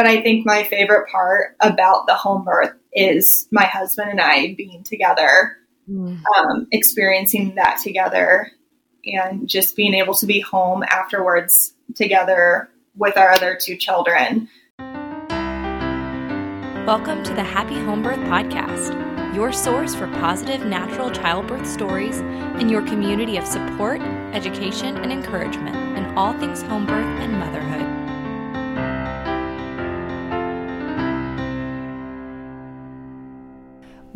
But I think my favorite part about the home birth is my husband and I being together, mm. um, experiencing that together, and just being able to be home afterwards together with our other two children. Welcome to the Happy Home Birth Podcast your source for positive natural childbirth stories and your community of support, education, and encouragement in all things home birth and motherhood.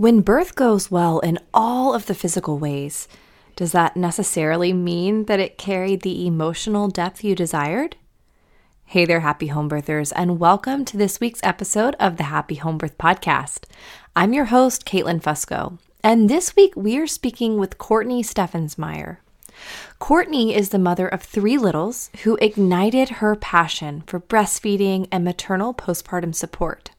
When birth goes well in all of the physical ways, does that necessarily mean that it carried the emotional depth you desired? Hey there, happy home birthers, and welcome to this week's episode of the Happy Home Birth Podcast. I'm your host, Caitlin Fusco, and this week we are speaking with Cortney Steffensmeier. Cortney is the mother of three littles who ignited her passion for breastfeeding and maternal postpartum support.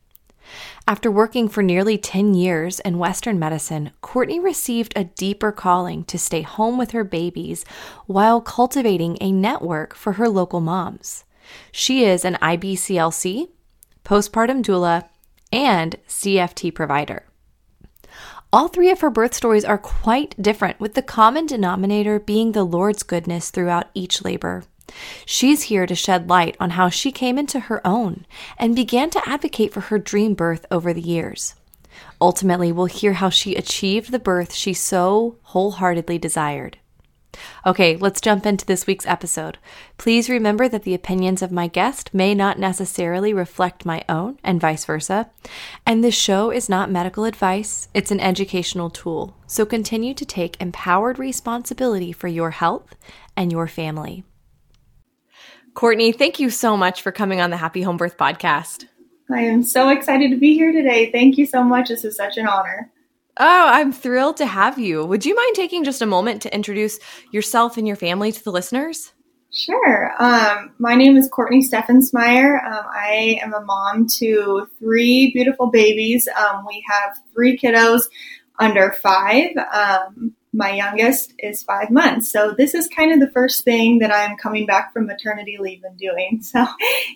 After working for nearly 10 years in Western medicine, Cortney received a deeper calling to stay home with her babies while cultivating a network for her local moms. She is an IBCLC, postpartum doula, and CFT provider. All three of her birth stories are quite different, with the common denominator being the Lord's goodness throughout each labor. She's here to shed light on how she came into her own and began to advocate for her dream birth over the years. Ultimately, we'll hear how she achieved the birth she so wholeheartedly desired. Okay, let's jump into this week's episode. Please remember that the opinions of my guest may not necessarily reflect my own, and vice versa. And this show is not medical advice, it's an educational tool. So continue to take empowered responsibility for your health and your family. Cortney, thank you so much for coming on the Happy Home Birth podcast. I am so excited to be here today. Thank you so much. This is such an honor. Oh, I'm thrilled to have you. Would you mind taking just a moment to introduce yourself and your family to the listeners? Sure. Um, my name is Cortney Steffensmeier. Um, I am a mom to three beautiful babies. Um, we have three kiddos under five. Um, my youngest is five months. So this is kind of the first thing that I'm coming back from maternity leave and doing. So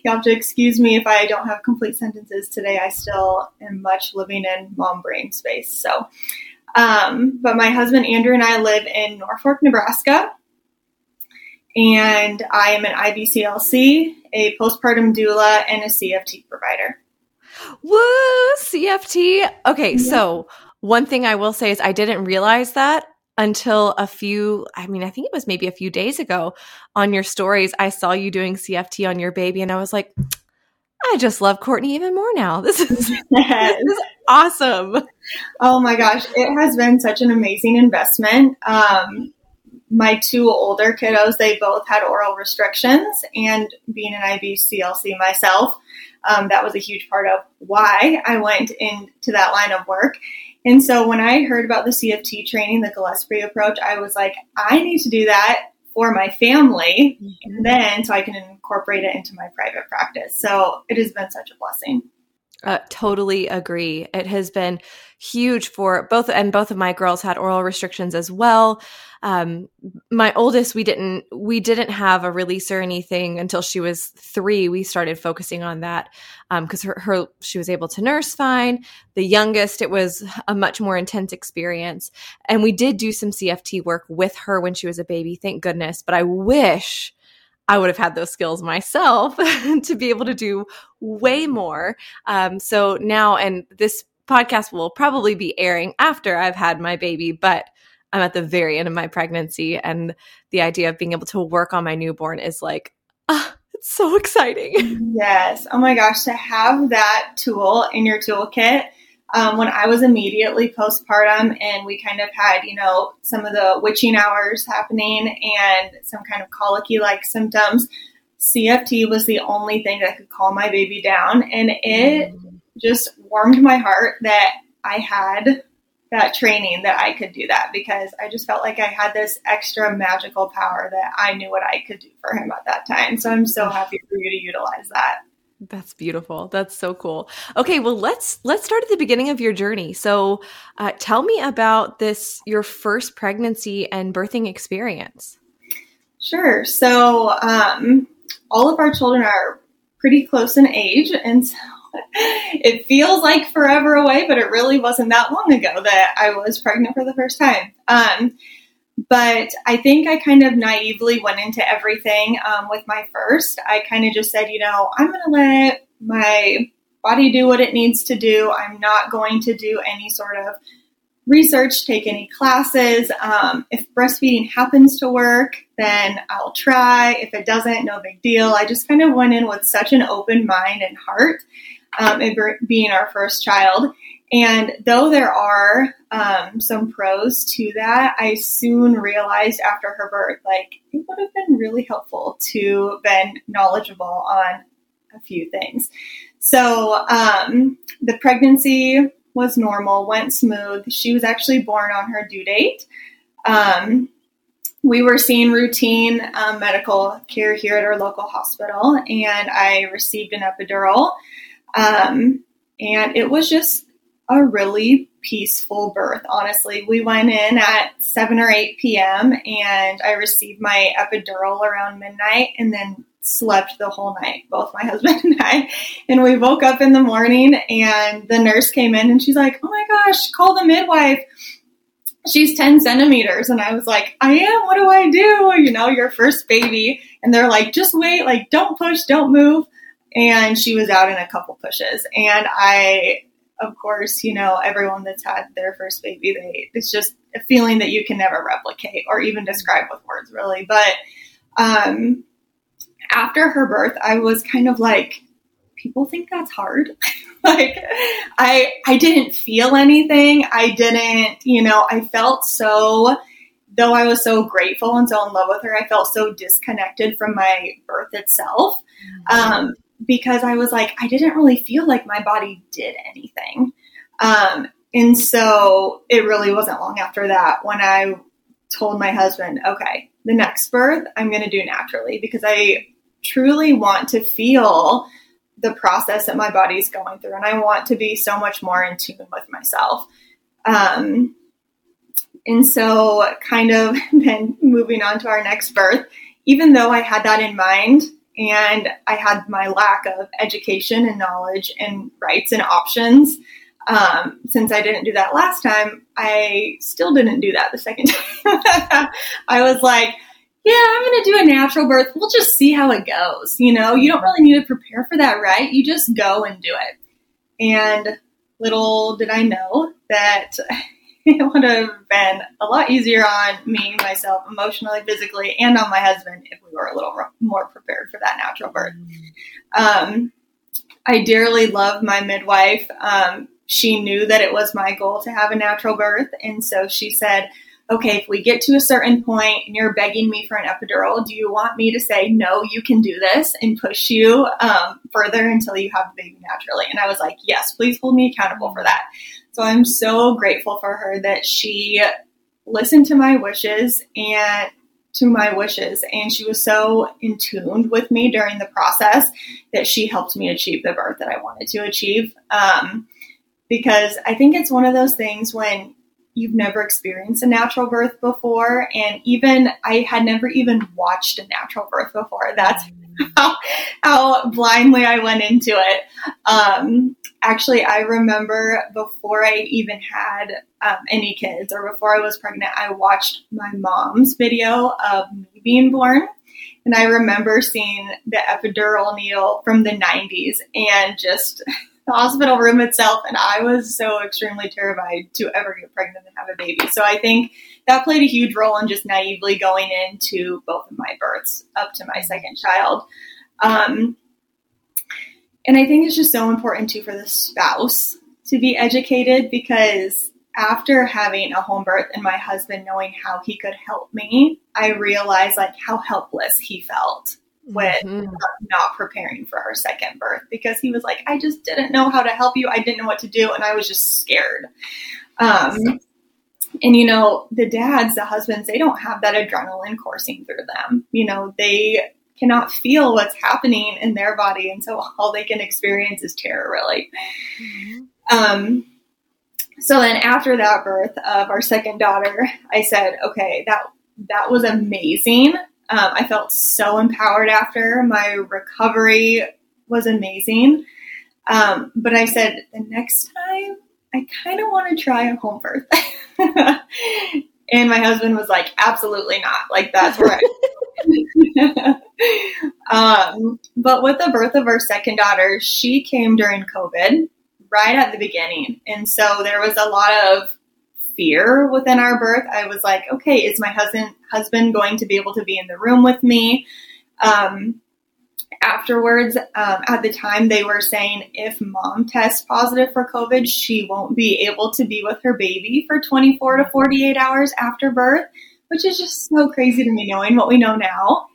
you have to excuse me if I don't have complete sentences today. I still am much living in mom brain space. So, um, but my husband Andrew and I live in Norfolk, Nebraska. And I am an IBCLC, a postpartum doula, and a CFT provider. Woo, CFT. Okay, yeah. so one thing I will say is I didn't realize that until a few, I mean, I think it was maybe a few days ago on your stories. I saw you doing CFT on your baby, and I was like, I just love Cortney even more now. This is, yes. this is awesome. Oh my gosh, it has been such an amazing investment. Um, my two older kiddos, they both had oral restrictions, and being an IBCLC myself, um, that was a huge part of why I went into that line of work. And so when I heard about the CFT training, the Gillespie approach, I was like, I need to do that for my family mm-hmm. and then so I can incorporate it into my private practice. So it has been such a blessing. Uh, totally agree. It has been huge for both, and both of my girls had oral restrictions as well. Um, my oldest, we didn't, we didn't have a release or anything until she was three. We started focusing on that Um, because um, her, her, she was able to nurse fine. The youngest, it was a much more intense experience, and we did do some CFT work with her when she was a baby. Thank goodness. But I wish I would have had those skills myself to be able to do way more. Um, so now, and this podcast will probably be airing after I've had my baby, but I'm at the very end of my pregnancy, and the idea of being able to work on my newborn is like, uh, it's so exciting. Yes. Oh my gosh, to have that tool in your toolkit um, when I was immediately postpartum and we kind of had, you know, some of the witching hours happening and some kind of colicky like symptoms, CFT was the only thing that could calm my baby down. And it just warmed my heart that I had that training that I could do that because I just felt like I had this extra magical power that I knew what I could do for him at that time. So I'm so happy for you to utilize that. That's beautiful. That's so cool. Okay, well let's let's start at the beginning of your journey. So, uh, tell me about this your first pregnancy and birthing experience. Sure. So, um, all of our children are pretty close in age. And so it feels like forever away, but it really wasn't that long ago that I was pregnant for the first time. Um, but I think I kind of naively went into everything um, with my first. I kind of just said, you know, I'm going to let my body do what it needs to do. I'm not going to do any sort of research, take any classes. Um, if breastfeeding happens to work, then I'll try. If it doesn't, no big deal. I just kind of went in with such an open mind and heart, um, being our first child. And though there are um, some pros to that, I soon realized after her birth, like it would have been really helpful to been knowledgeable on a few things. So um, the pregnancy was normal, went smooth. She was actually born on her due date. Um, we were seeing routine um, medical care here at our local hospital, and I received an epidural. Um, and it was just a really peaceful birth, honestly. We went in at 7 or 8 p.m., and I received my epidural around midnight, and then slept the whole night, both my husband and I. And we woke up in the morning and the nurse came in and she's like, Oh my gosh, call the midwife. She's 10 centimeters. And I was like, I am. What do I do? You know, your first baby. And they're like, just wait, like, don't push, don't move. And she was out in a couple pushes. And I, of course, you know, everyone that's had their first baby, they, it's just a feeling that you can never replicate or even describe with words, really. But, um, after her birth, I was kind of like, people think that's hard. like I I didn't feel anything. I didn't, you know, I felt so though I was so grateful and so in love with her, I felt so disconnected from my birth itself. Mm-hmm. Um, because I was like, I didn't really feel like my body did anything. Um, and so it really wasn't long after that when I told my husband, okay, the next birth I'm going to do naturally because I truly want to feel the process that my body's going through and I want to be so much more in tune with myself. Um, and so, kind of then moving on to our next birth, even though I had that in mind and I had my lack of education and knowledge and rights and options, um, since I didn't do that last time, I still didn't do that the second time. I was like, yeah, I'm going to do a natural birth. We'll just see how it goes. You know, you don't really need to prepare for that, right? You just go and do it. And little did I know that it would have been a lot easier on me, myself, emotionally, physically, and on my husband if we were a little more prepared for that natural birth. Um, I dearly love my midwife. Um, she knew that it was my goal to have a natural birth. And so she said, okay, if we get to a certain point and you're begging me for an epidural, do you want me to say, no, you can do this and push you um, further until you have the baby naturally? And I was like, yes, please hold me accountable for that. So I'm so grateful for her that she listened to my wishes and to my wishes. And she was so in tuned with me during the process that she helped me achieve the birth that I wanted to achieve. Um, because I think it's one of those things when you've never experienced a natural birth before. And even I had never even watched a natural birth before. That's how, how blindly I went into it. Um, actually, I remember before I even had um, any kids or before I was pregnant, I watched my mom's video of me being born. And I remember seeing the epidural needle from the 90s and just the hospital room itself, and I was so extremely terrified to ever get pregnant and have a baby. So I think that played a huge role in just naively going into both of my births up to my second child. Um, and I think it's just so important too for the spouse to be educated because after having a home birth and my husband knowing how he could help me, I realized like how helpless he felt with mm-hmm. not preparing for our second birth because he was like, I just didn't know how to help you. I didn't know what to do. And I was just scared. Um, and you know, the dads, the husbands, they don't have that adrenaline coursing through them. You know, they cannot feel what's happening in their body. And so all they can experience is terror, really. Mm-hmm. Um, so then after that birth of our second daughter, I said, okay, that, that was amazing um, I felt so empowered after. My recovery was amazing. Um, but I said, the next time, I kind of want to try a home birth. and my husband was like, absolutely not. Like, that's right. um, but with the birth of our second daughter, she came during COVID, right at the beginning. And so there was a lot of fear within our birth. I was like, okay, is my husband husband going to be able to be in the room with me? Um, afterwards, um, at the time, they were saying if mom tests positive for COVID, she won't be able to be with her baby for 24 to 48 hours after birth, which is just so crazy to me knowing what we know now.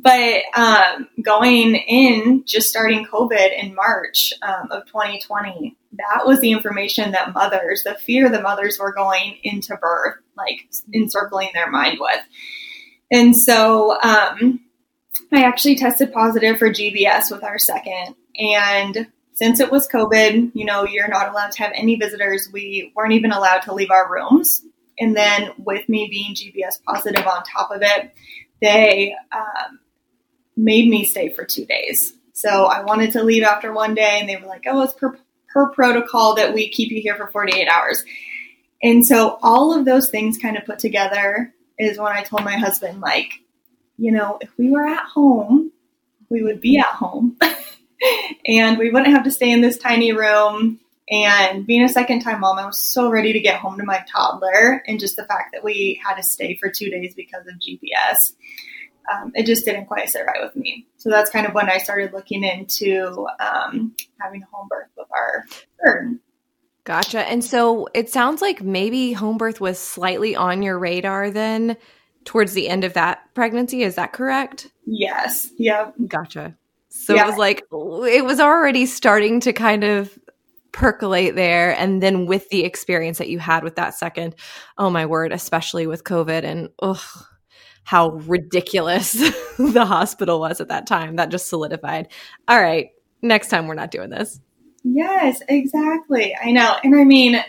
But um, going in, just starting COVID in March um, of 2020, that was the information that mothers, the fear the mothers were going into birth, like encircling their mind with. And so um, I actually tested positive for GBS with our second. And since it was COVID, you know, you're not allowed to have any visitors. We weren't even allowed to leave our rooms. And then with me being GBS positive on top of it, they um, made me stay for two days. So I wanted to leave after one day, and they were like, oh, it's per, per protocol that we keep you here for 48 hours. And so all of those things kind of put together is when I told my husband, like, you know, if we were at home, we would be at home and we wouldn't have to stay in this tiny room. And being a second time mom, I was so ready to get home to my toddler. And just the fact that we had to stay for two days because of GBS, um, it just didn't quite sit right with me. So that's kind of when I started looking into um, having a home birth with our third. Gotcha. And so it sounds like maybe home birth was slightly on your radar then towards the end of that pregnancy. Is that correct? Yes. Yeah. Gotcha. So yeah. it was like, it was already starting to kind of percolate there. And then with the experience that you had with that second, oh my word, especially with COVID and ugh, how ridiculous the hospital was at that time, that just solidified. All right, next time we're not doing this. Yes, exactly. I know. And I mean,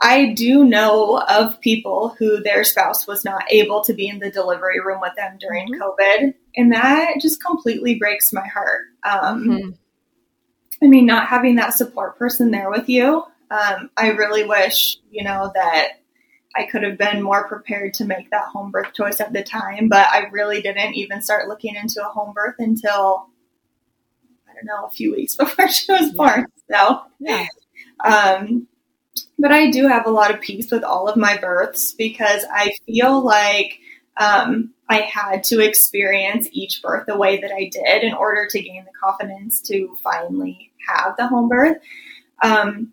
I do know of people who their spouse was not able to be in the delivery room with them during mm-hmm. COVID, and that just completely breaks my heart. Um, mm-hmm. I mean, not having that support person there with you, um, I really wish, you know, that I could have been more prepared to make that home birth choice at the time, but I really didn't even start looking into a home birth until I don't know, a few weeks before she was born. So, yeah. Um, but I do have a lot of peace with all of my births because I feel like um, I had to experience each birth the way that I did in order to gain the confidence to finally have the home birth. Um,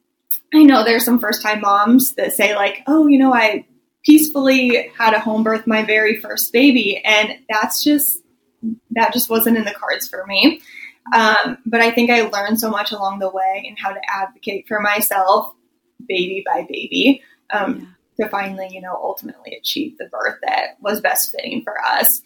I know there's some first time moms that say, like, oh, you know, I peacefully had a home birth my very first baby. And that's just, that just wasn't in the cards for me. Um, but I think I learned so much along the way and how to advocate for myself baby by baby um, yeah. to finally, you know, ultimately achieve the birth that was best fitting for us.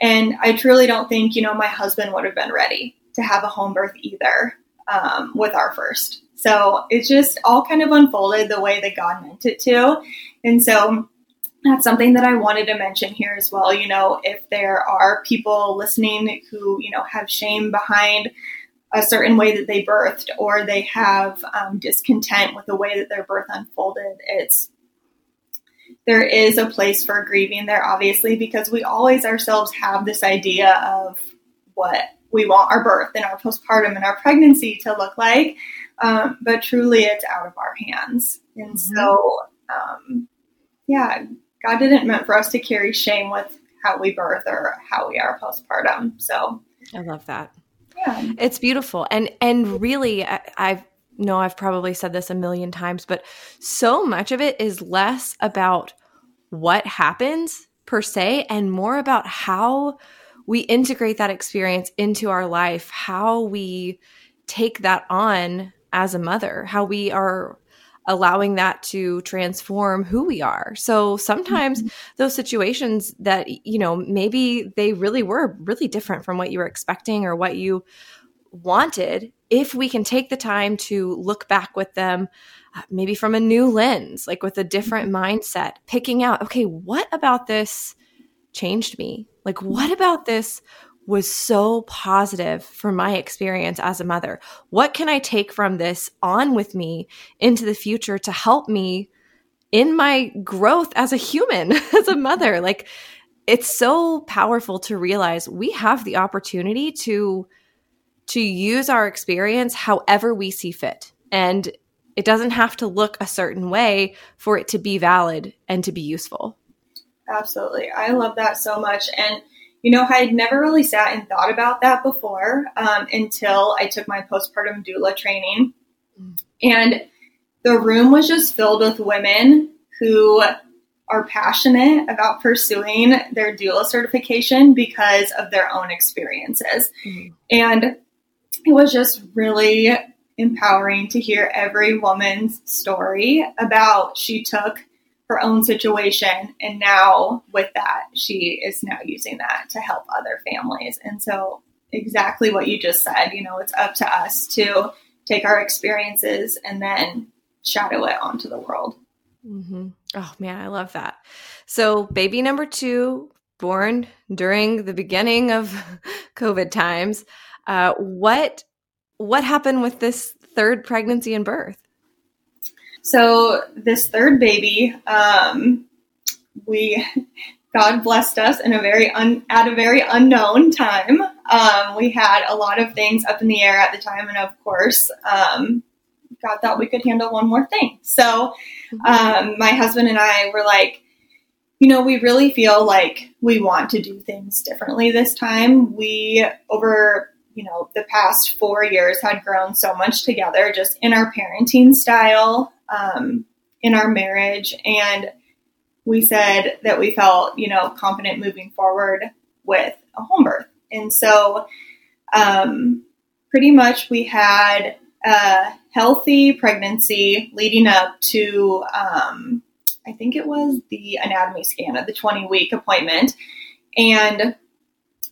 And I truly don't think, you know, my husband would have been ready to have a home birth either um, with our first. So it just all kind of unfolded the way that God meant it to. And so that's something that I wanted to mention here as well. You know, if there are people listening who, you know, have shame behind a certain way that they birthed or they have um, discontent with the way that their birth unfolded. It's there is a place for grieving there obviously because we always ourselves have this idea of what we want our birth and our postpartum and our pregnancy to look like um, but truly it's out of our hands. And mm-hmm. so um, yeah god didn't meant for us to carry shame with how we birth or how we are postpartum. So i love that yeah. It's beautiful. And and really I, I've know I've probably said this a million times, but so much of it is less about what happens per se and more about how we integrate that experience into our life, how we take that on as a mother, how we are allowing that to transform who we are. So sometimes mm-hmm. those situations that, you know, maybe they really were really different from what you were expecting or what you wanted, if we can take the time to look back with them, uh, maybe from a new lens, like with a different mm-hmm. mindset, picking out, okay, what about this changed me? Like, what about this was so positive for my experience as a mother. What can I take from this on with me into the future to help me in my growth as a human, as a mother? Like, it's so powerful to realize we have the opportunity to to use our experience however we see fit and it doesn't have to look a certain way for it to be valid and to be useful absolutely i love that so much and you know i had never really sat and thought about that before um, until i took my postpartum doula training and the room was just filled with women who are passionate about pursuing their doula certification because of their own experiences. Mm-hmm. And it was just really empowering to hear every woman's story about she took her own situation and now with that she is now using that to help other families. And so exactly what you just said, you know, it's up to us to take our experiences and then shadow it onto the world. Mm-hmm. Oh man, I love that. So, baby number two, born during the beginning of COVID times. Uh, what what happened with this third pregnancy and birth? So, this third baby, um, we God blessed us in a very un, at a very unknown time. Um, we had a lot of things up in the air at the time, and of course, um, God thought we could handle one more thing. So mm-hmm. um, my husband and I were like, you know, we really feel like we want to do things differently this time. We, over, you know, the past four years had grown so much together just in our parenting style, um, in our marriage. And we said that we felt, you know, confident moving forward with a home birth. And so, um, pretty much we had a healthy pregnancy leading up to, um, I think it was the anatomy scan at the 20 week appointment. And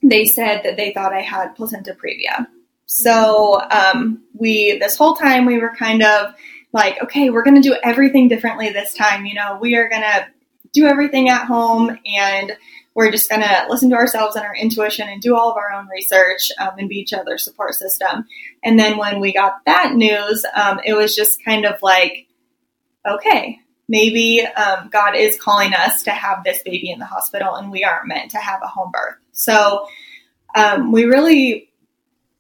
they said that they thought I had placenta previa. So um, we, this whole time, we were kind of like, okay, we're going to do everything differently this time. You know, we are going to do everything at home and we're just going to listen to ourselves and our intuition and do all of our own research um, and be each other's support system. And then when we got that news, um, it was just kind of like, okay, maybe um, God is calling us to have this baby in the hospital and we aren't meant to have a home birth. So um, we really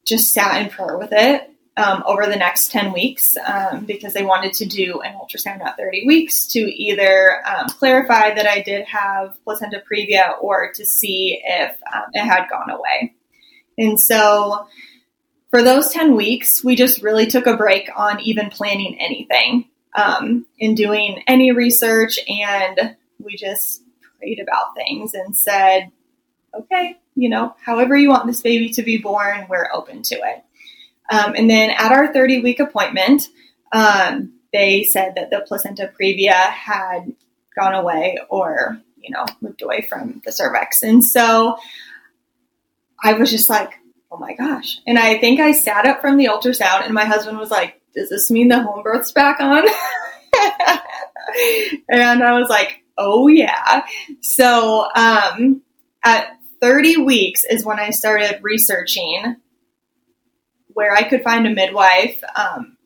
just sat in prayer with it um, over the next 10 weeks um, because they wanted to do an ultrasound at 30 weeks to either um, clarify that I did have placenta previa or to see if um, it had gone away. And so for those 10 weeks, we just really took a break on even planning anything um, in doing any research and we just prayed about things and said, okay, you know, however you want this baby to be born, we're open to it. Um, and then at our 30 week appointment, um, they said that the placenta previa had gone away or, you know, moved away from the cervix. And so I was just like, oh my gosh. And I think I sat up from the ultrasound and my husband was like, does this mean the home birth's back on? and I was like, oh yeah. So um, at 30 weeks is when I started researching where I could find a midwife, um,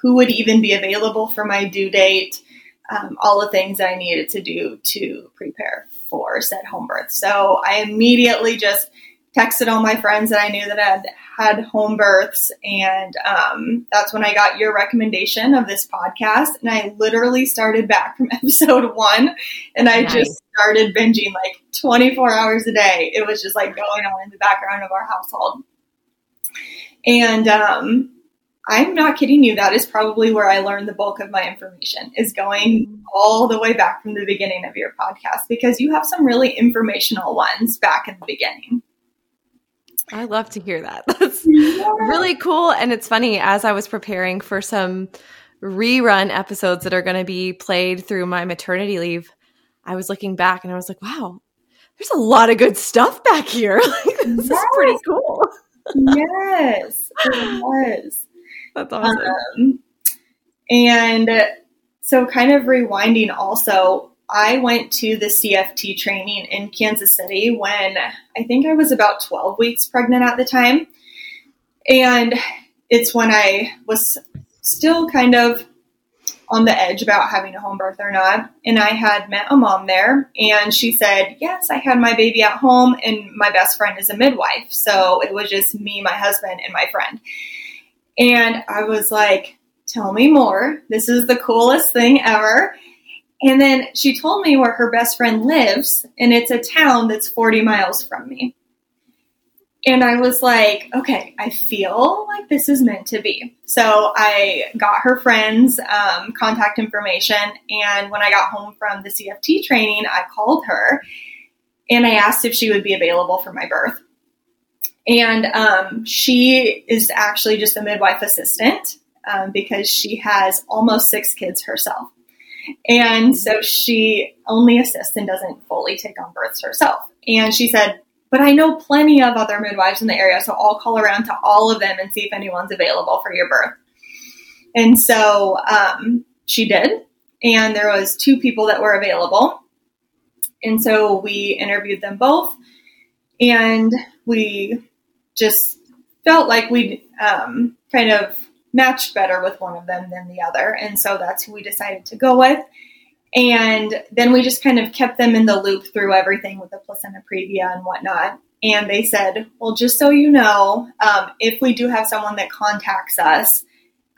who would even be available for my due date, um, all the things I needed to do to prepare for said home birth. So I immediately just texted all my friends that I knew that had had home births, and um, that's when I got your recommendation of this podcast. And I literally started back from episode one, and I nice. just started binging like 24 hours a day. It was just like going on in the background of our household. And um, I'm not kidding you. That is probably where I learned the bulk of my information is going all the way back from the beginning of your podcast because you have some really informational ones back in the beginning. I love to hear that. That's yeah. really cool. And it's funny, as I was preparing for some rerun episodes that are going to be played through my maternity leave, I was looking back and I was like, wow, there's a lot of good stuff back here. Like, this yes. is pretty cool yes, it was. That's awesome. Um, and so, kind of rewinding also, I went to the CFT training in Kansas City when I think I was about 12 weeks pregnant at the time. And it's when I was still kind of on the edge about having a home birth or not. And I had met a mom there, and she said, Yes, I had my baby at home, and my best friend is a midwife. So it was just me, my husband, and my friend. And I was like, Tell me more. This is the coolest thing ever. And then she told me where her best friend lives, and it's a town that's 40 miles from me. And I was like, okay, I feel like this is meant to be. So I got her friend's um, contact information. And when I got home from the CFT training, I called her and I asked if she would be available for my birth. And um, she is actually just a midwife assistant um, because she has almost six kids herself. And so she only assists and doesn't fully take on births herself. And she said, but I know plenty of other midwives in the area, so I'll call around to all of them and see if anyone's available for your birth. And so um, she did, and there was two people that were available. And so we interviewed them both, and we just felt like we um, kind of matched better with one of them than the other. And so that's who we decided to go with. And then we just kind of kept them in the loop through everything with the placenta previa and whatnot. And they said, well, just so you know, um, if we do have someone that contacts us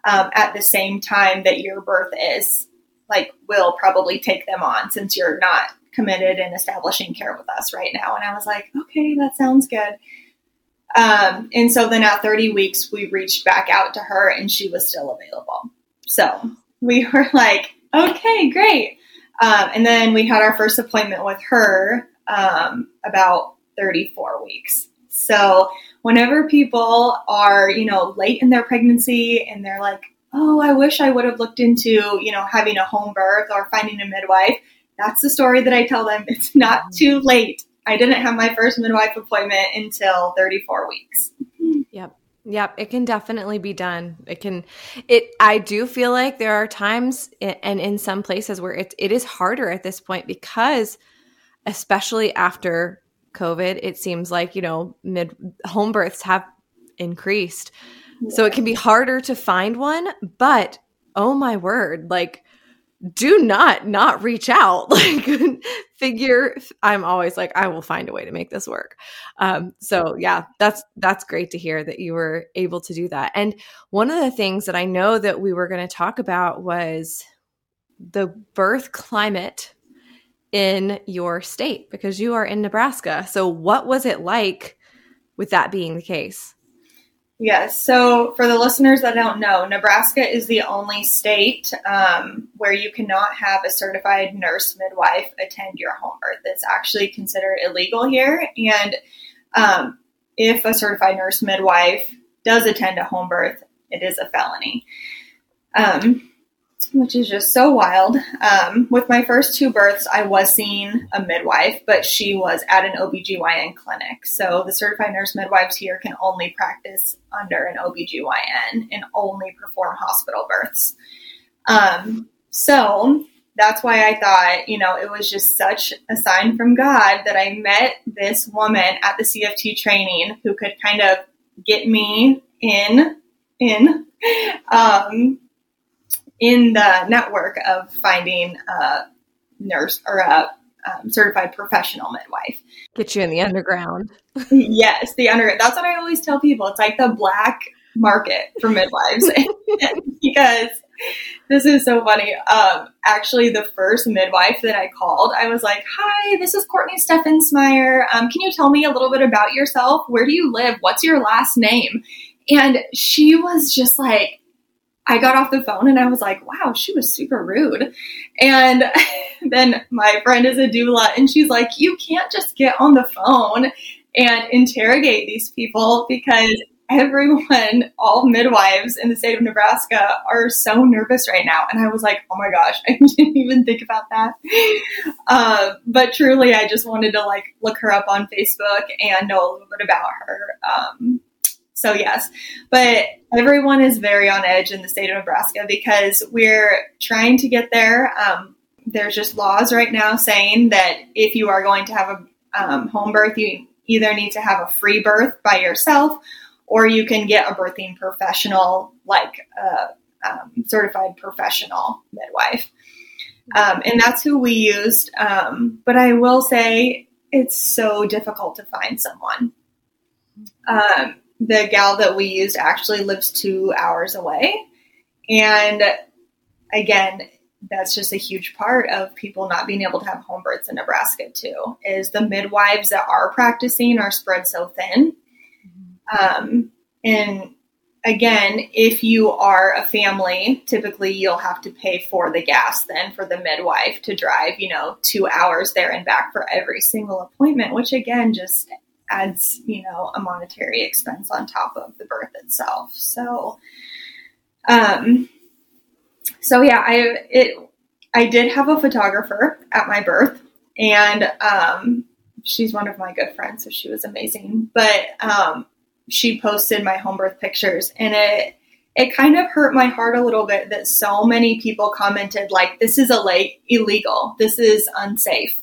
um, at the same time that your birth is, like, we'll probably take them on since you're not committed in establishing care with us right now. And I was like, okay, that sounds good. Um, and so then at 30 weeks, we reached back out to her and she was still available. So we were like, okay, great. Um, and then we had our first appointment with her um, about 34 weeks. So whenever people are, you know, late in their pregnancy and they're like, oh, I wish I would have looked into, you know, having a home birth or finding a midwife, that's the story that I tell them. It's not mm-hmm. too late. I didn't have my first midwife appointment until 34 weeks. Yep. Yep, it can definitely be done. It can it I do feel like there are times and in some places where it it is harder at this point because especially after COVID, it seems like, you know, mid home births have increased. Yeah. So it can be harder to find one, but oh my word, like do not not reach out. Like figure i'm always like i will find a way to make this work. Um, so yeah that's that's great to hear that you were able to do that. And one of the things that i know that we were going to talk about was the birth climate in your state because you are in nebraska. So what was it like with that being the case Yes. So, for the listeners that don't know, Nebraska is the only state um, where you cannot have a certified nurse midwife attend your home birth. It's actually considered illegal here. And um, if a certified nurse midwife does attend a home birth, it is a felony. Um, which is just so wild. Um, with my first two births, I was seeing a midwife, but she was at an OBGYN clinic. So the certified nurse midwives here can only practice under an OBGYN and only perform hospital births. Um, so that's why I thought, you know, it was just such a sign from God that I met this woman at the CFT training who could kind of get me in, in, um, in the network of finding a nurse or a um, certified professional midwife. Get you in the underground. yes, the under. That's what I always tell people. It's like the black market for midwives because this is so funny. Um, actually, the first midwife that I called, I was like, "Hi, this is Cortney Steffensmeier. Um, can you tell me a little bit about yourself? Where do you live? What's your last name?" And she was just like, I got off the phone and I was like, wow, she was super rude. And then my friend is a doula and she's like, you can't just get on the phone and interrogate these people because everyone, all midwives in the state of Nebraska are so nervous right now. And I was like, oh my gosh, I didn't even think about that. Uh, but truly, I just wanted to like look her up on Facebook and know a little bit about her. Um, so yes, but everyone is very on edge in the state of Nebraska because we're trying to get there. Um, there's just laws right now saying that if you are going to have a um, home birth, you either need to have a free birth by yourself or you can get a birthing professional like a um, certified professional midwife. Um, and that's who we used. Um, but I will say it's so difficult to find someone. Um, the gal that we used actually lives two hours away. And again, that's just a huge part of people not being able to have home births in Nebraska too. Is the midwives that are practicing are spread so thin, um, and again, if you are a family, typically you'll have to pay for the gas then for the midwife to drive, you know, two hours there and back for every single appointment, which again just adds, you know, a monetary expense on top of the birth itself. So, um, so yeah, I it I did have a photographer at my birth, and um, she's one of my good friends, so she was amazing. But um, she posted my home birth pictures, and it it kind of hurt my heart a little bit that so many people commented like, "This is a like illegal. This is unsafe."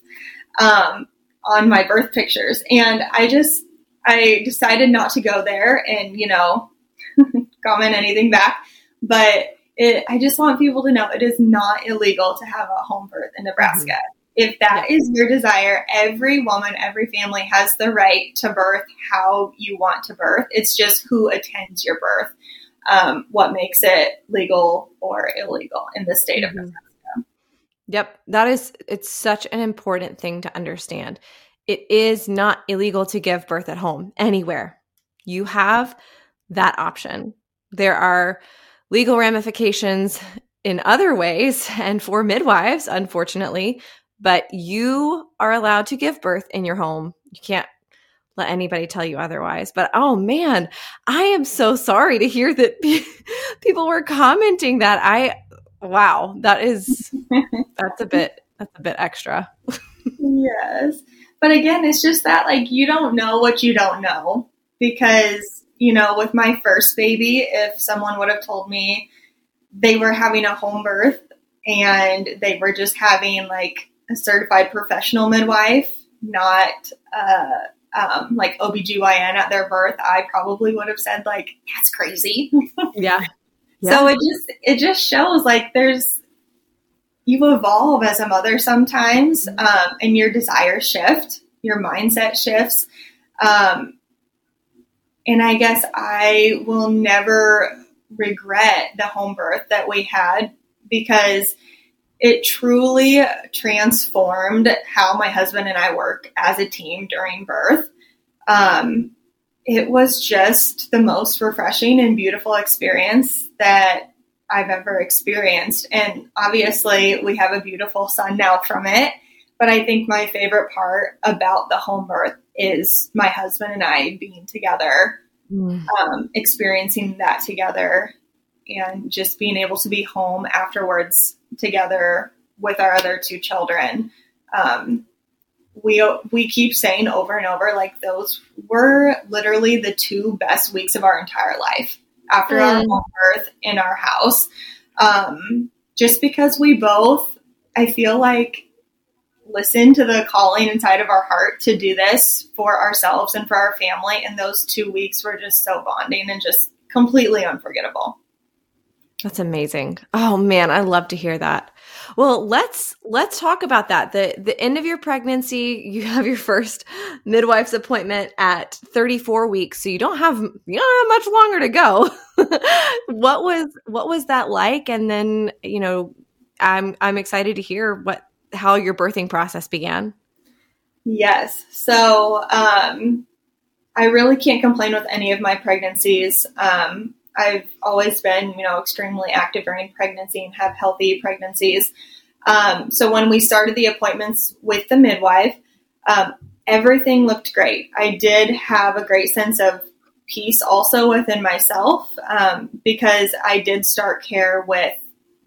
Um, on my birth pictures, and I just I decided not to go there and you know comment anything back, but it, I just want people to know it is not illegal to have a home birth in Nebraska. Mm-hmm. If that yeah. is your desire, every woman, every family has the right to birth how you want to birth. It's just who attends your birth, um, what makes it legal or illegal in the state mm-hmm. of Nebraska. Yep, that is it's such an important thing to understand. It is not illegal to give birth at home anywhere. You have that option. There are legal ramifications in other ways and for midwives, unfortunately, but you are allowed to give birth in your home. You can't let anybody tell you otherwise. But oh man, I am so sorry to hear that people were commenting that. I wow, that is that's a bit that's a bit extra. yes. But again, it's just that like you don't know what you don't know because you know, with my first baby, if someone would have told me they were having a home birth and they were just having like a certified professional midwife, not uh, um, like OBGYN at their birth, I probably would have said like, that's crazy. yeah. Yeah. So it just, it just shows like there's, you evolve as a mother sometimes mm-hmm. um, and your desires shift, your mindset shifts. Um, and I guess I will never regret the home birth that we had because it truly transformed how my husband and I work as a team during birth. Um, it was just the most refreshing and beautiful experience that I've ever experienced. And obviously, we have a beautiful son now from it. But I think my favorite part about the home birth is my husband and I being together, mm. um, experiencing that together, and just being able to be home afterwards together with our other two children. Um, we we keep saying over and over like those were literally the two best weeks of our entire life after mm. our home birth in our house. Um, just because we both, I feel like listen to the calling inside of our heart to do this for ourselves and for our family. And those two weeks were just so bonding and just completely unforgettable. That's amazing. Oh man, I love to hear that. Well, let's let's talk about that. The the end of your pregnancy, you have your first midwife's appointment at 34 weeks, so you don't have you don't have much longer to go. what was what was that like? And then, you know, I'm I'm excited to hear what how your birthing process began. Yes. So um, I really can't complain with any of my pregnancies. Um, I've always been, you know, extremely active during pregnancy and have healthy pregnancies. Um, so when we started the appointments with the midwife, um, everything looked great. I did have a great sense of peace also within myself um, because I did start care with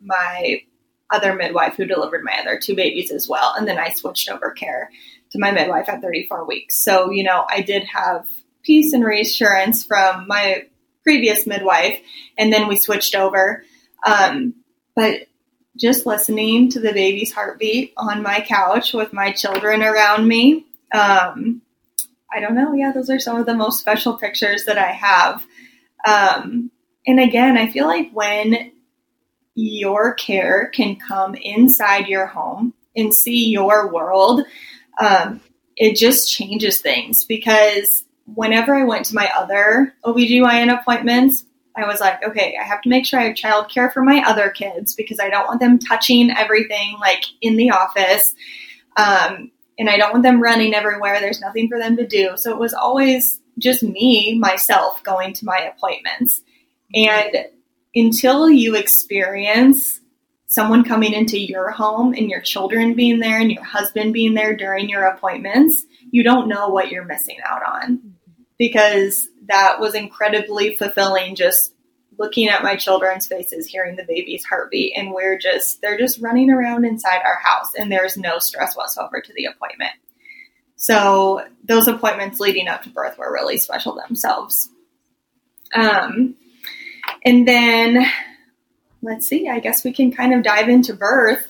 my other midwife who delivered my other two babies as well. And then I switched over care to my midwife at 34 weeks. So, you know, I did have peace and reassurance from my previous midwife. And then we switched over. Um, but just listening to the baby's heartbeat on my couch with my children around me. Um, I don't know. Yeah, those are some of the most special pictures that I have. Um, and again, I feel like when your care can come inside your home and see your world, um, it just changes things because whenever I went to my other OBGYN appointments, I was like, okay, I have to make sure I have childcare for my other kids because I don't want them touching everything like in the office. Um, and I don't want them running everywhere. There's nothing for them to do. So it was always just me, myself, going to my appointments. And until you experience someone coming into your home and your children being there and your husband being there during your appointments, you don't know what you're missing out on. Because that was incredibly fulfilling just looking at my children's faces, hearing the baby's heartbeat, and we're just, they're just running around inside our house and there's no stress whatsoever to the appointment. So those appointments leading up to birth were really special themselves. Um, and then let's see, I guess we can kind of dive into birth.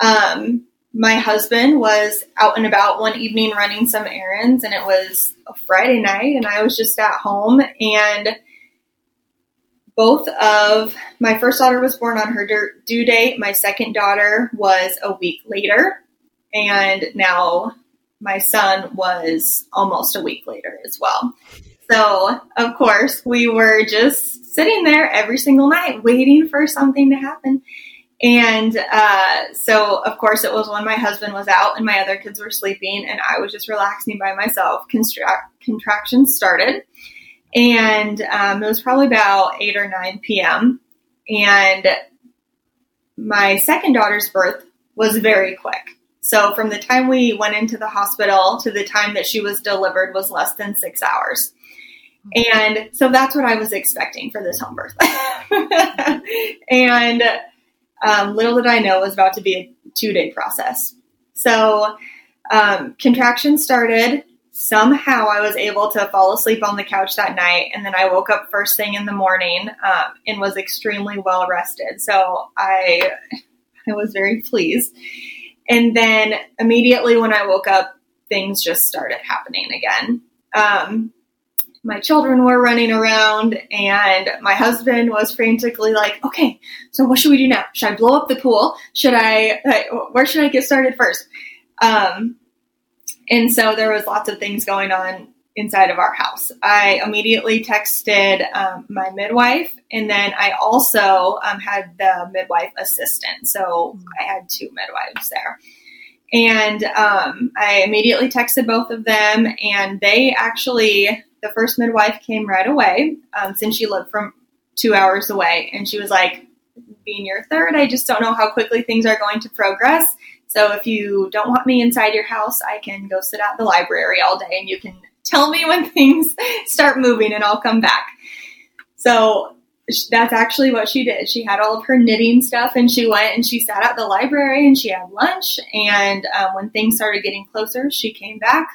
Um, my husband was out and about one evening running some errands, and it was a Friday night, and I was just at home. And both of my first daughter was born on her due date, my second daughter was a week later, and now my son was almost a week later as well. So, of course, we were just sitting there every single night waiting for something to happen. And uh, so, of course, it was when my husband was out and my other kids were sleeping, and I was just relaxing by myself. Contractions started, and um, it was probably about 8 or 9 p.m. And my second daughter's birth was very quick. So, from the time we went into the hospital to the time that she was delivered was less than six hours. And so that's what I was expecting for this home birth. and um, little did I know it was about to be a two day process. So um, contractions started. Somehow I was able to fall asleep on the couch that night, and then I woke up first thing in the morning um, and was extremely well rested. So I, I was very pleased. And then immediately when I woke up, things just started happening again. Um, my children were running around and my husband was frantically like, okay, so what should we do now? Should I blow up the pool? Should I, where should I get started first? Um, and so there was lots of things going on inside of our house. I immediately texted um, my midwife, and then I also um, had the midwife assistant. So I had two midwives there. And um, I immediately texted both of them, and they actually the first midwife came right away um, since she lived from two hours away. And she was like, being your third, I just don't know how quickly things are going to progress. So if you don't want me inside your house, I can go sit at the library all day and you can tell me when things start moving and I'll come back. So that's actually what she did. She had all of her knitting stuff and she went and she sat at the library and she had lunch. And um, when things started getting closer, she came back,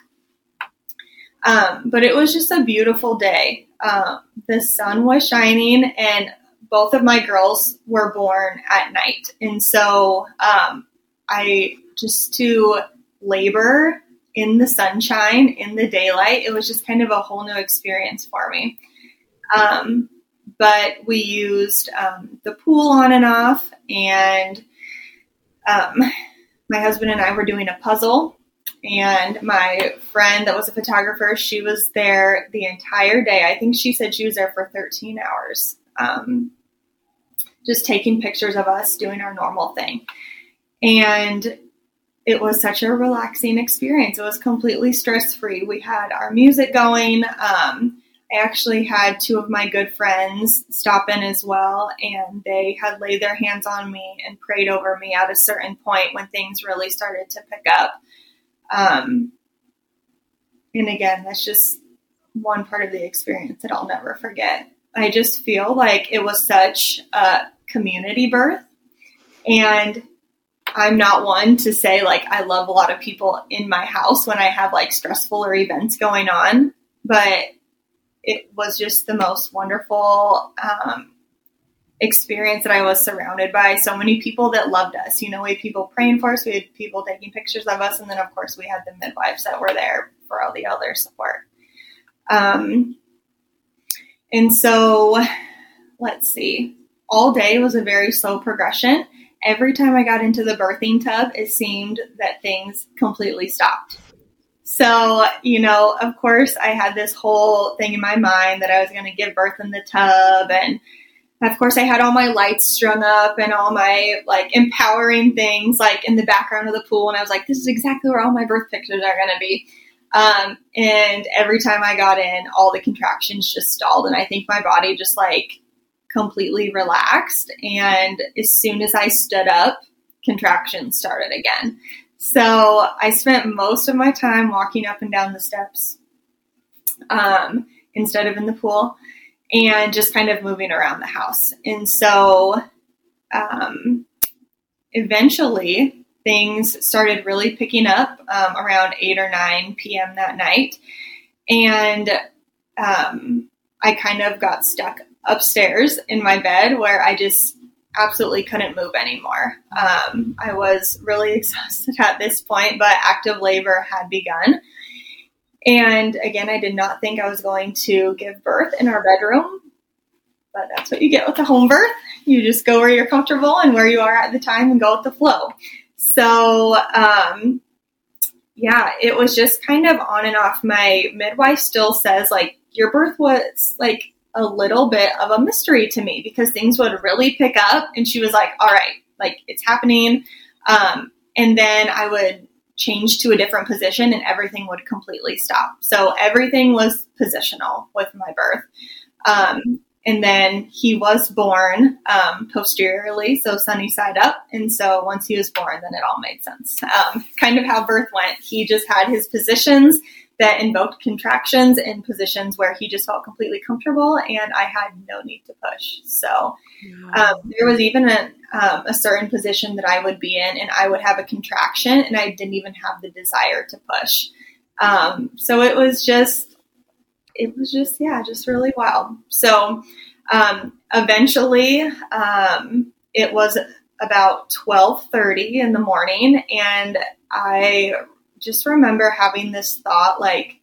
um, but it was just a beautiful day. Um, the sun was shining, and both of my girls were born at night. And so um, I just to labor in the sunshine, in the daylight, it was just kind of a whole new experience for me. Um, but we used um, the pool on and off, and um, my husband and I were doing a puzzle and my friend that was a photographer, she was there the entire day. I think she said she was there for 13 hours, um, just taking pictures of us doing our normal thing. And it was such a relaxing experience. It was completely stress free. We had our music going. Um, I actually had two of my good friends stop in as well, and they had laid their hands on me and prayed over me at a certain point when things really started to pick up. Um, and again, that's just one part of the experience that I'll never forget. I just feel like it was such a community birth. And I'm not one to say, like, I love a lot of people in my house when I have like stressful or events going on, but it was just the most wonderful um, experience that I was surrounded by so many people that loved us. You know, we had people praying for us, we had people taking pictures of us, and then of course we had the midwives that were there for all the other support. Um, and so, let's see, all day was a very slow progression. Every time I got into the birthing tub, it seemed that things completely stopped. So, you know, of course, I had this whole thing in my mind that I was going to give birth in the tub and of course, I had all my lights strung up and all my like empowering things like in the background of the pool. And I was like, this is exactly where all my birth pictures are going to be. Um, and every time I got in, all the contractions just stalled. And I think my body just like completely relaxed. And as soon as I stood up, contractions started again. So I spent most of my time walking up and down the steps um, instead of in the pool and just kind of moving around the house. And so um, eventually things started really picking up um, around 8 or 9 p.m. that night. And um, I kind of got stuck upstairs in my bed where I just absolutely couldn't move anymore. Um, I was really exhausted at this point, but active labor had begun. And again, I did not think I was going to give birth in our bedroom, but that's what you get with a home birth. You just go where you're comfortable and where you are at the time and go with the flow. So, um, yeah, it was just kind of on and off. My midwife still says, like, your birth was like a little bit of a mystery to me because things would really pick up. And she was like, all right, like, it's happening. Um, and then I would change to a different position and everything would completely stop. So everything was positional with my birth. Um, and then he was born um, posteriorly, so sunny side up. And so once he was born, then it all made sense. Um, kind of how birth went. He just had his positions that invoked contractions in positions where he just felt completely comfortable, and I had no need to push. So um, there was even a, um, a certain position that I would be in, and I would have a contraction, and I didn't even have the desire to push. Um, so it was just, it was just, yeah, just really wild. So um, eventually, um, it was about twelve thirty in the morning, and I just remember having this thought like,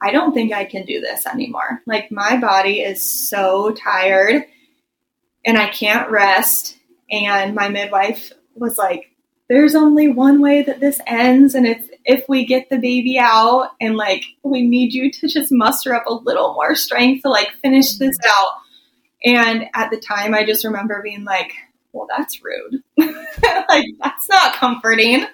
I don't think I can do this anymore. Like, my body is so tired and I can't rest. And my midwife was like, there's only one way that this ends. And if, if we get the baby out and like, we need you to just muster up a little more strength to like finish this mm-hmm. out. And at the time, I just remember being like, well, that's rude. like, that's not comforting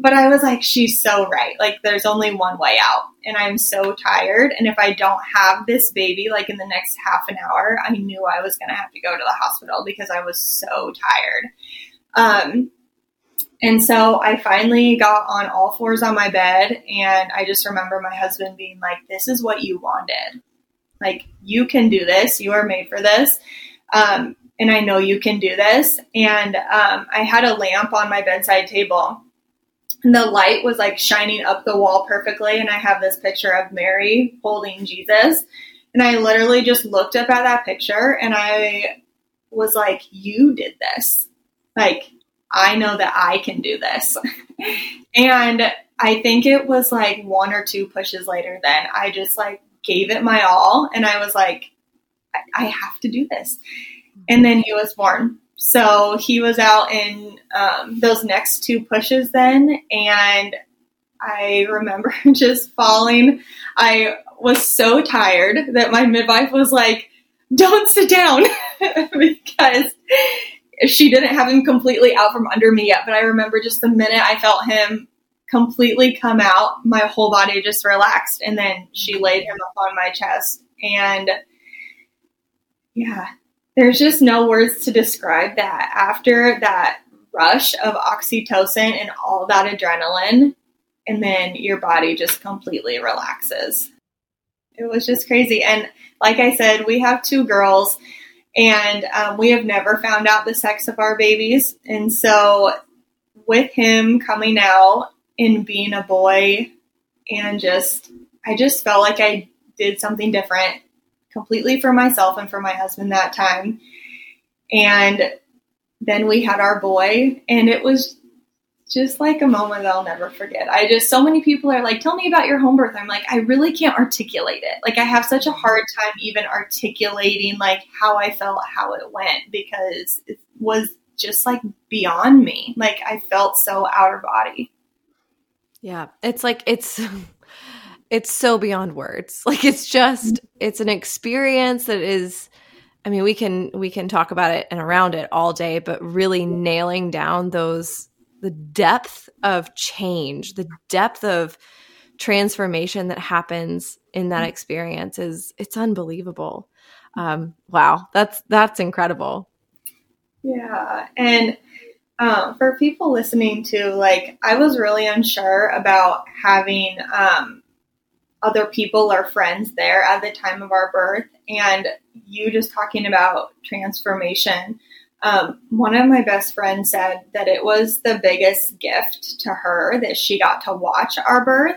but I was like, she's so right. Like, there's only one way out, and I'm so tired. And if I don't have this baby, like in the next half an hour, I knew I was going to have to go to the hospital because I was so tired. Um, and so I finally got on all fours on my bed, and I just remember my husband being like, This is what you wanted. Like, you can do this. You are made for this. Um, and I know you can do this. And um, I had a lamp on my bedside table the light was like shining up the wall perfectly and i have this picture of mary holding jesus. And i literally just looked up at that picture and i was like you did this. Like i know that i can do this. And i think it was like one or two pushes later then i just like gave it my all and i was like i, I have to do this. And then he was born so he was out in um, those next two pushes then, and I remember just falling. I was so tired that my midwife was like, Don't sit down because she didn't have him completely out from under me yet. But I remember just the minute I felt him completely come out, my whole body just relaxed. And then she laid him on my chest. And yeah, there's just no words to describe that. After that rush of oxytocin and all that adrenaline, and then your body just completely relaxes. It was just crazy. And like I said, we have two girls, and um, we have never found out the sex of our babies. And so, with him coming out and being a boy, and just, I just felt like I did something different completely for myself and for my husband that time. And then we had our boy, and it was just like a moment that I'll never forget. I just, so many people are like, tell me about your home birth. I'm like, I really can't articulate it. Like, I have such a hard time even articulating like how I felt, how it went, because it was just like beyond me. Like, I felt so outer body. Yeah. It's like, it's, it's so beyond words. Like, it's just, it's an experience that is, I mean, we can, we can talk about it and around it all day, but really nailing down those the depth of change, the depth of transformation that happens in that experience is it's unbelievable. Um, wow, that's that's incredible. Yeah, and um, for people listening to, like, I was really unsure about having um, other people or friends there at the time of our birth, and you just talking about transformation um, one of my best friends said that it was the biggest gift to her that she got to watch our birth.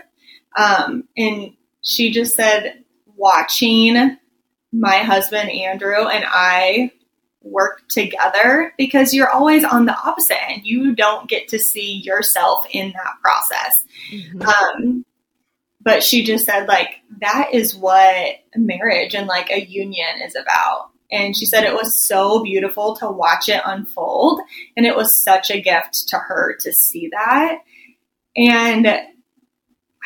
Um, and she just said, watching my husband Andrew and I work together because you're always on the opposite end. You don't get to see yourself in that process. Mm-hmm. Um, but she just said, like, that is what marriage and like a union is about. And she said it was so beautiful to watch it unfold. And it was such a gift to her to see that. And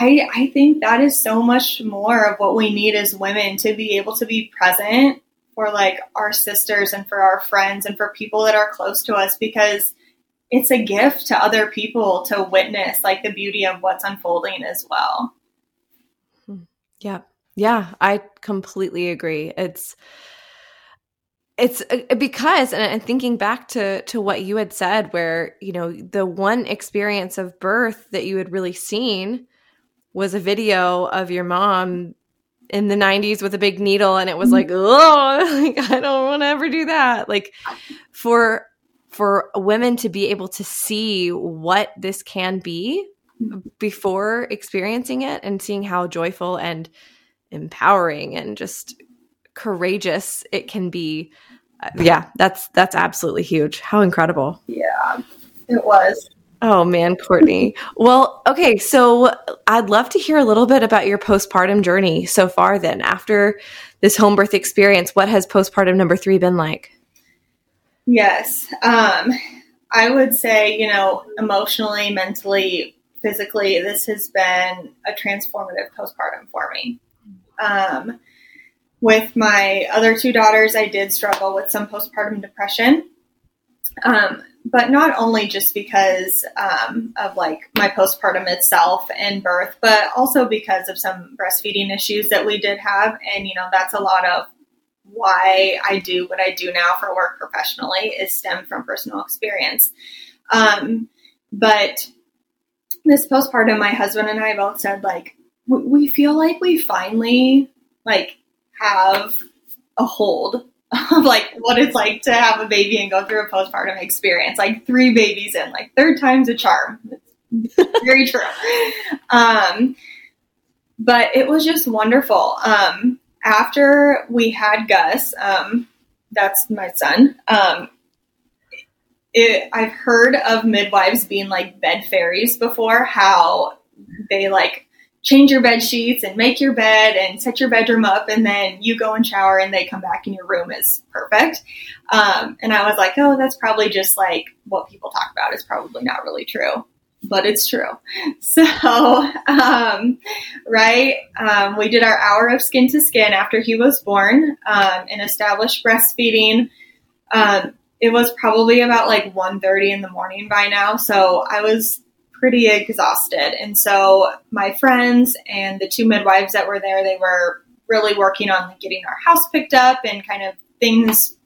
I, I think that is so much more of what we need as women to be able to be present for like our sisters and for our friends and for people that are close to us because it's a gift to other people to witness like the beauty of what's unfolding as well. Yeah. Yeah, I completely agree. It's it's uh, because and thinking back to to what you had said where you know the one experience of birth that you had really seen was a video of your mom in the 90s with a big needle and it was like oh like i don't want to ever do that like for for women to be able to see what this can be before experiencing it and seeing how joyful and empowering and just courageous it can be yeah, that's that's absolutely huge. How incredible. Yeah, it was. Oh man, Cortney. well, okay, so I'd love to hear a little bit about your postpartum journey so far then. After this home birth experience, what has postpartum number 3 been like? Yes. Um I would say, you know, emotionally, mentally, physically, this has been a transformative postpartum for me. Um with my other two daughters, I did struggle with some postpartum depression. Um, but not only just because um, of like my postpartum itself and birth, but also because of some breastfeeding issues that we did have. And, you know, that's a lot of why I do what I do now for work professionally is stem from personal experience. Um, but this postpartum, my husband and I both said, like, we feel like we finally, like, have a hold of like what it's like to have a baby and go through a postpartum experience. Like three babies in, like third time's a charm. Very true. Um, but it was just wonderful. Um, after we had Gus, um, that's my son. Um, it, I've heard of midwives being like bed fairies before, how they like change your bed sheets and make your bed and set your bedroom up and then you go and shower and they come back and your room is perfect. Um, and i was like oh that's probably just like what people talk about it's probably not really true but it's true. So um, right um, we did our hour of skin to skin after he was born um, and established breastfeeding um, it was probably about like 1.30 in the morning by now so i was pretty exhausted. And so my friends and the two midwives that were there, they were really working on getting our house picked up and kind of things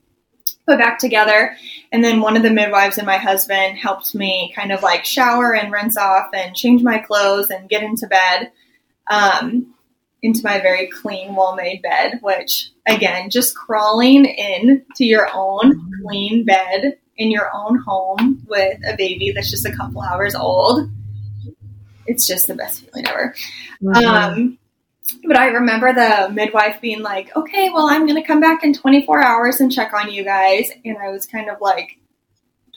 put back together. And then one of the midwives and my husband helped me kind of like shower and rinse off and change my clothes and get into bed. Um, into my very clean, well made bed, which again, just crawling in to your own clean bed in your own home with a baby that's just a couple hours old, it's just the best feeling ever. Mm-hmm. Um, but I remember the midwife being like, okay, well, I'm going to come back in 24 hours and check on you guys. And I was kind of like,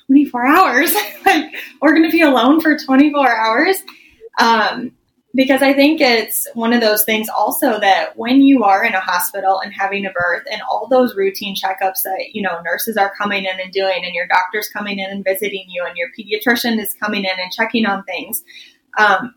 24 hours? like, we're going to be alone for 24 hours? Um, because I think it's one of those things also that when you are in a hospital and having a birth and all those routine checkups that, you know, nurses are coming in and doing and your doctor's coming in and visiting you and your pediatrician is coming in and checking on things, um,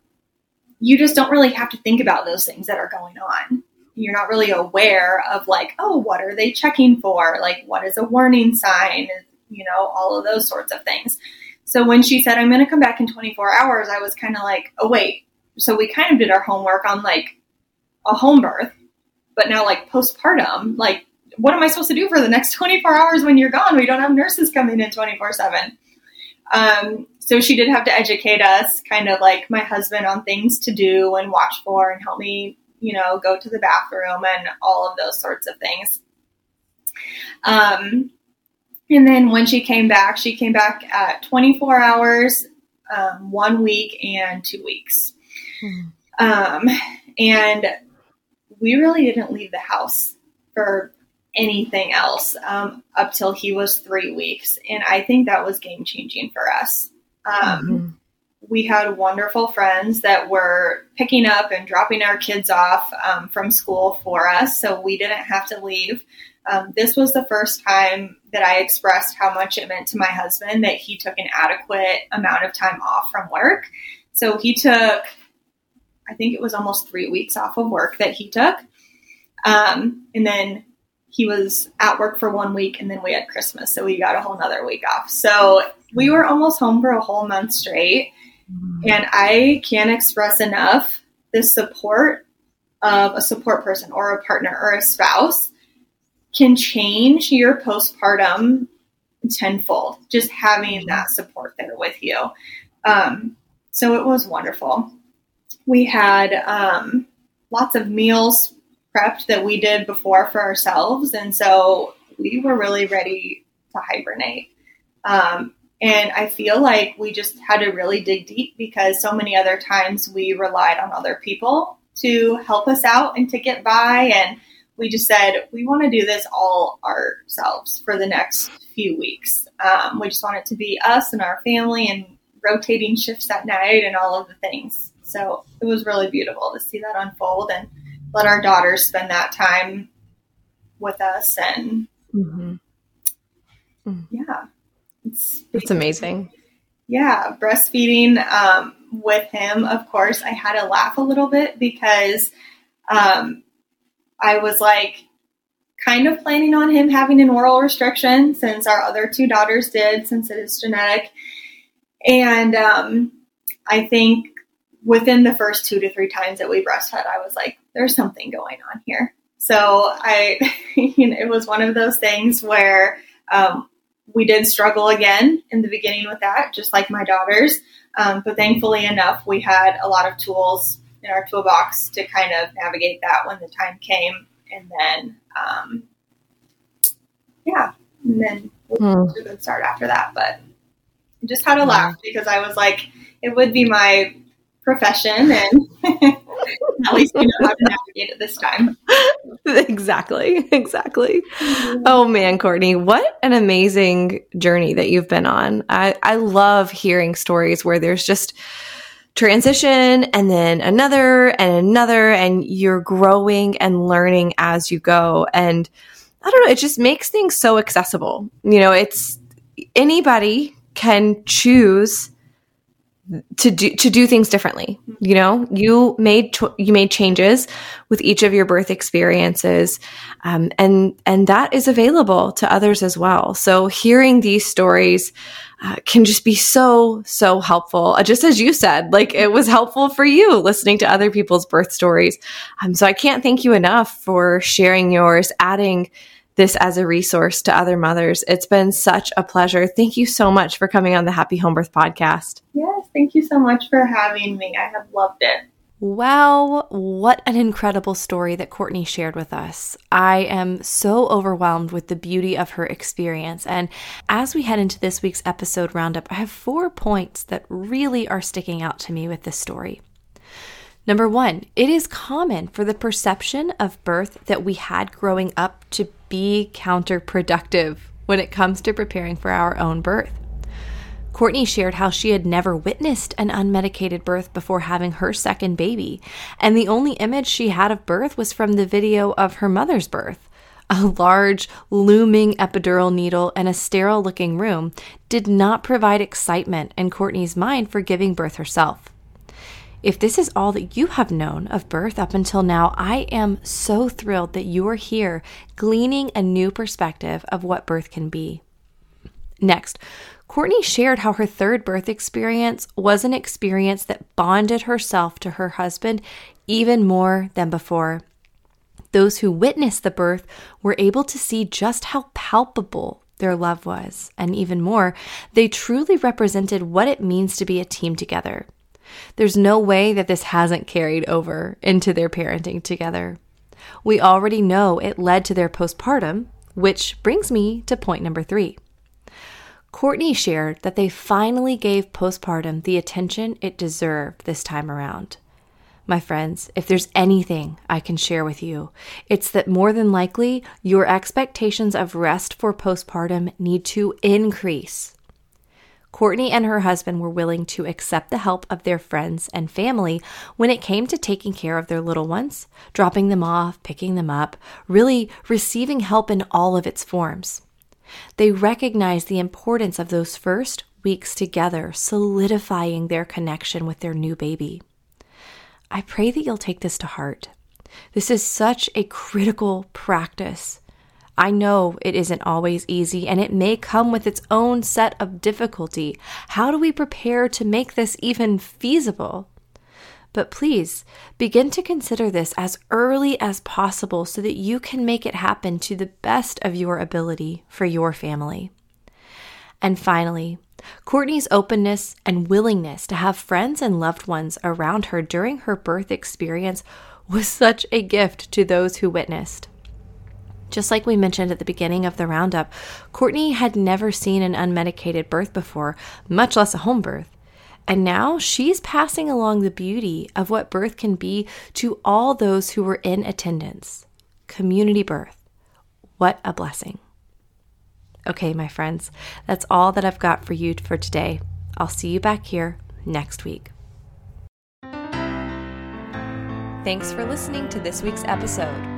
you just don't really have to think about those things that are going on. You're not really aware of like, oh, what are they checking for? Like, what is a warning sign? You know, all of those sorts of things. So when she said, I'm going to come back in 24 hours, I was kind of like, oh, wait, so we kind of did our homework on like a home birth, but now like postpartum, like what am I supposed to do for the next 24 hours when you're gone? We don't have nurses coming in 24 seven. Um, so she did have to educate us, kind of like my husband on things to do and watch for and help me, you know, go to the bathroom and all of those sorts of things. Um, and then when she came back, she came back at 24 hours, um, one week, and two weeks. Um, and we really didn't leave the house for anything else um, up till he was three weeks. And I think that was game changing for us. Um, mm-hmm. We had wonderful friends that were picking up and dropping our kids off um, from school for us, so we didn't have to leave. Um, this was the first time that I expressed how much it meant to my husband that he took an adequate amount of time off from work. So he took I think it was almost three weeks off of work that he took. Um, and then he was at work for one week and then we had Christmas. So we got a whole nother week off. So we were almost home for a whole month straight. And I can't express enough the support of a support person or a partner or a spouse can change your postpartum tenfold, just having that support there with you. Um, so it was wonderful we had um, lots of meals prepped that we did before for ourselves. And so we were really ready to hibernate. Um, and I feel like we just had to really dig deep because so many other times we relied on other people to help us out and to get by. And we just said, we want to do this all ourselves for the next few weeks. Um, we just want it to be us and our family and rotating shifts at night and all of the things. So it was really beautiful to see that unfold and let our daughters spend that time with us. And mm-hmm. Mm. yeah, it's, it's amazing. Yeah, breastfeeding um, with him, of course, I had to laugh a little bit because um, I was like, kind of planning on him having an oral restriction since our other two daughters did, since it is genetic. And um, I think within the first two to three times that we breastfed, I was like, there's something going on here. So I, you know, it was one of those things where um, we did struggle again in the beginning with that, just like my daughters. Um, but thankfully enough, we had a lot of tools in our toolbox to kind of navigate that when the time came. And then, um, yeah, and then we mm. a good start after that. But I just had to laugh because I was like, it would be my profession and at least you know how to navigate it this time. Exactly. Exactly. Mm-hmm. Oh man, Cortney, what an amazing journey that you've been on. I, I love hearing stories where there's just transition and then another and another and you're growing and learning as you go. And I don't know, it just makes things so accessible. You know, it's anybody can choose to do to do things differently. You know you made you made changes with each of your birth experiences um, and and that is available to others as well. So hearing these stories uh, can just be so so helpful. Uh, just as you said like it was helpful for you listening to other people's birth stories. Um, so i can't thank you enough for sharing yours adding this as a resource to other mothers. It's been such a pleasure. Thank you so much for coming on the Happy Home Birth podcast. Yes, thank you so much for having me. I have loved it. Wow, what an incredible story that Cortney shared with us. I am so overwhelmed with the beauty of her experience. And as we head into this week's episode roundup, I have four points that really are sticking out to me with this story. Number one, it is common for the perception of birth that we had growing up to be counterproductive when it comes to preparing for our own birth. Cortney shared how she had never witnessed an unmedicated birth before having her second baby, and the only image she had of birth was from the video of her mother's birth. A large, looming epidural needle and a sterile looking room did not provide excitement in Cortney's mind for giving birth herself. If this is all that you have known of birth up until now, I am so thrilled that you are here gleaning a new perspective of what birth can be. Next, Cortney shared how her third birth experience was an experience that bonded herself to her husband even more than before. Those who witnessed the birth were able to see just how palpable their love was, and even more, they truly represented what it means to be a team together. There's no way that this hasn't carried over into their parenting together. We already know it led to their postpartum, which brings me to point number three. Cortney shared that they finally gave postpartum the attention it deserved this time around. My friends, if there's anything I can share with you, it's that more than likely your expectations of rest for postpartum need to increase. Cortney and her husband were willing to accept the help of their friends and family when it came to taking care of their little ones, dropping them off, picking them up, really receiving help in all of its forms. They recognize the importance of those first weeks together, solidifying their connection with their new baby. I pray that you'll take this to heart. This is such a critical practice. I know it isn't always easy and it may come with its own set of difficulty. How do we prepare to make this even feasible? But please begin to consider this as early as possible so that you can make it happen to the best of your ability for your family. And finally, Cortney's openness and willingness to have friends and loved ones around her during her birth experience was such a gift to those who witnessed. Just like we mentioned at the beginning of the roundup, Cortney had never seen an unmedicated birth before, much less a home birth. And now she's passing along the beauty of what birth can be to all those who were in attendance. Community birth. What a blessing. Okay, my friends, that's all that I've got for you for today. I'll see you back here next week. Thanks for listening to this week's episode.